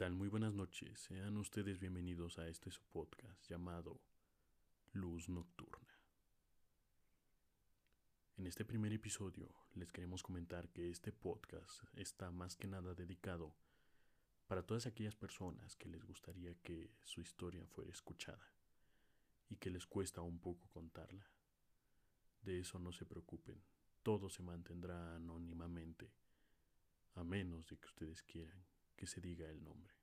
tal? Muy buenas noches. Sean ustedes bienvenidos a este su podcast llamado Luz Nocturna. En este primer episodio les queremos comentar que este podcast está más que nada dedicado para todas aquellas personas que les gustaría que su historia fuera escuchada y que les cuesta un poco contarla. De eso no se preocupen, todo se mantendrá anónimamente, a menos de que ustedes quieran que se diga el nombre.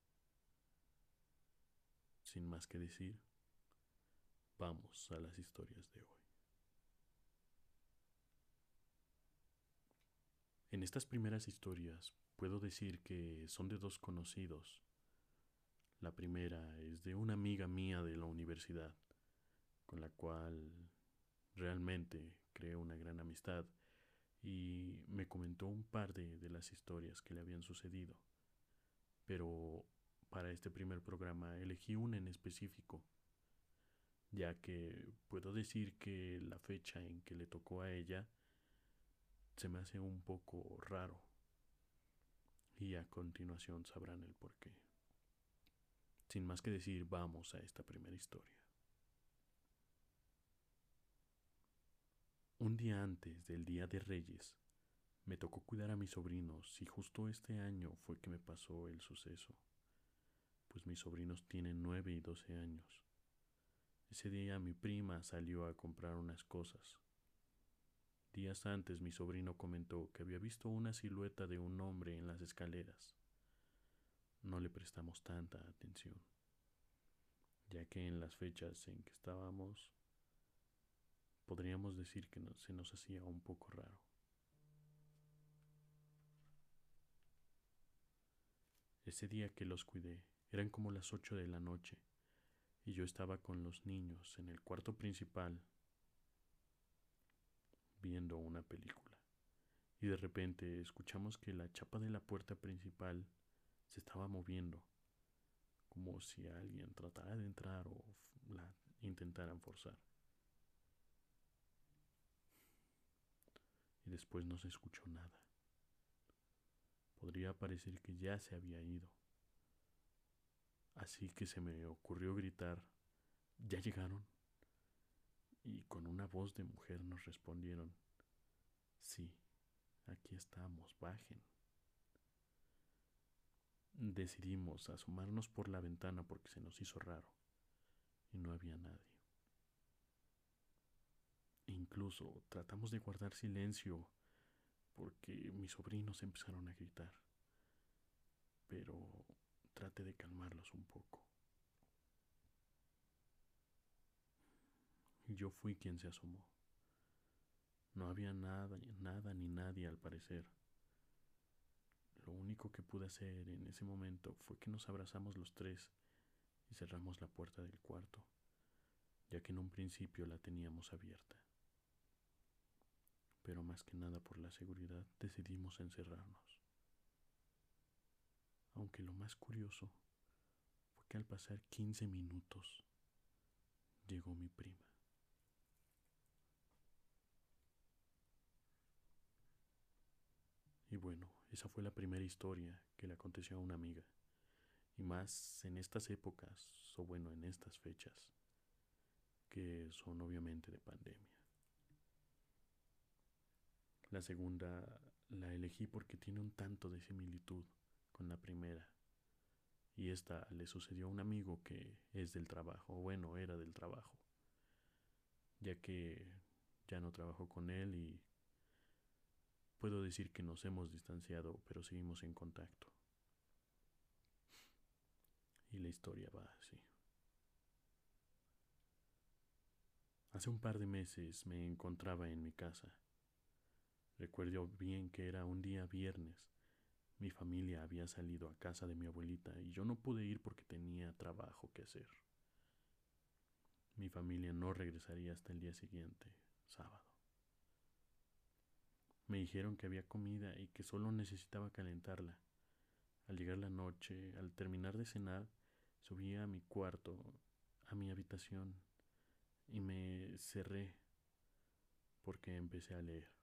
Sin más que decir, vamos a las historias de hoy. En estas primeras historias puedo decir que son de dos conocidos. La primera es de una amiga mía de la universidad, con la cual realmente creé una gran amistad y me comentó un par de, de las historias que le habían sucedido pero para este primer programa elegí una en específico, ya que puedo decir que la fecha en que le tocó a ella se me hace un poco raro. Y a continuación sabrán el porqué. Sin más que decir, vamos a esta primera historia. Un día antes del Día de Reyes, me tocó cuidar a mis sobrinos y justo este año fue que me pasó el suceso, pues mis sobrinos tienen nueve y doce años. Ese día mi prima salió a comprar unas cosas. Días antes mi sobrino comentó que había visto una silueta de un hombre en las escaleras. No le prestamos tanta atención, ya que en las fechas en que estábamos podríamos decir que se nos hacía un poco raro. Ese día que los cuidé eran como las ocho de la noche y yo estaba con los niños en el cuarto principal viendo una película. Y de repente escuchamos que la chapa de la puerta principal se estaba moviendo, como si alguien tratara de entrar o la intentaran forzar. Y después no se escuchó nada. Podría parecer que ya se había ido. Así que se me ocurrió gritar, ¿ya llegaron? Y con una voz de mujer nos respondieron, sí, aquí estamos, bajen. Decidimos asomarnos por la ventana porque se nos hizo raro y no había nadie. Incluso tratamos de guardar silencio mis sobrinos empezaron a gritar. Pero trate de calmarlos un poco. Yo fui quien se asomó. No había nada, nada ni nadie al parecer. Lo único que pude hacer en ese momento fue que nos abrazamos los tres y cerramos la puerta del cuarto, ya que en un principio la teníamos abierta pero más que nada por la seguridad decidimos encerrarnos. Aunque lo más curioso fue que al pasar 15 minutos llegó mi prima. Y bueno, esa fue la primera historia que le aconteció a una amiga. Y más en estas épocas, o bueno, en estas fechas, que son obviamente de pandemia. La segunda la elegí porque tiene un tanto de similitud con la primera. Y esta le sucedió a un amigo que es del trabajo, o bueno, era del trabajo, ya que ya no trabajo con él y puedo decir que nos hemos distanciado, pero seguimos en contacto. Y la historia va así. Hace un par de meses me encontraba en mi casa Recuerdo bien que era un día viernes. Mi familia había salido a casa de mi abuelita y yo no pude ir porque tenía trabajo que hacer. Mi familia no regresaría hasta el día siguiente, sábado. Me dijeron que había comida y que solo necesitaba calentarla. Al llegar la noche, al terminar de cenar, subí a mi cuarto, a mi habitación, y me cerré porque empecé a leer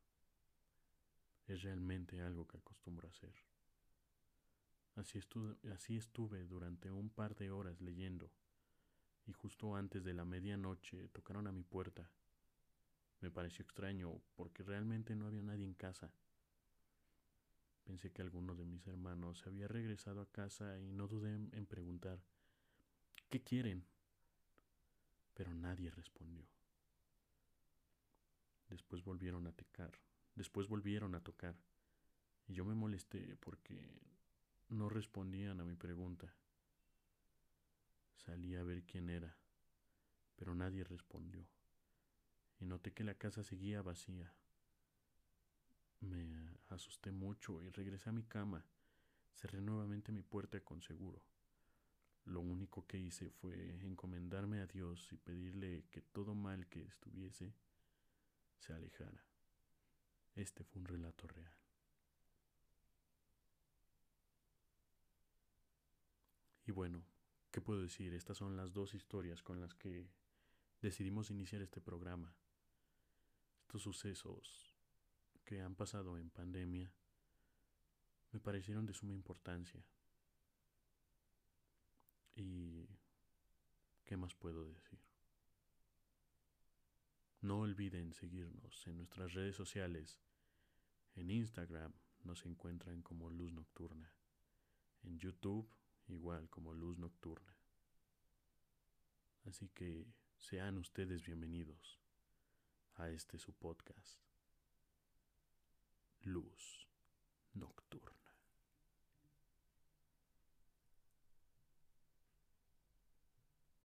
es realmente algo que acostumbro a hacer. Así estuve, así estuve durante un par de horas leyendo, y justo antes de la medianoche tocaron a mi puerta. Me pareció extraño porque realmente no había nadie en casa. Pensé que alguno de mis hermanos había regresado a casa y no dudé en preguntar, ¿qué quieren? Pero nadie respondió. Después volvieron a tocar, después volvieron a tocar, y yo me molesté porque no respondían a mi pregunta. Salí a ver quién era, pero nadie respondió, y noté que la casa seguía vacía. Me asusté mucho y regresé a mi cama. Cerré nuevamente mi puerta con seguro. Lo único que hice fue encomendarme a Dios y pedirle que todo mal que estuviese se alejara. Este fue un relato real. Y bueno, ¿qué puedo decir? Estas son las dos historias con las que decidimos iniciar este programa. Estos sucesos que han pasado en pandemia me parecieron de suma importancia. ¿Y qué más puedo decir? No olviden seguirnos en nuestras redes sociales. En Instagram nos encuentran como Luz Nocturna. En YouTube igual como Luz Nocturna. Así que sean ustedes bienvenidos a este su podcast. Luz Nocturna.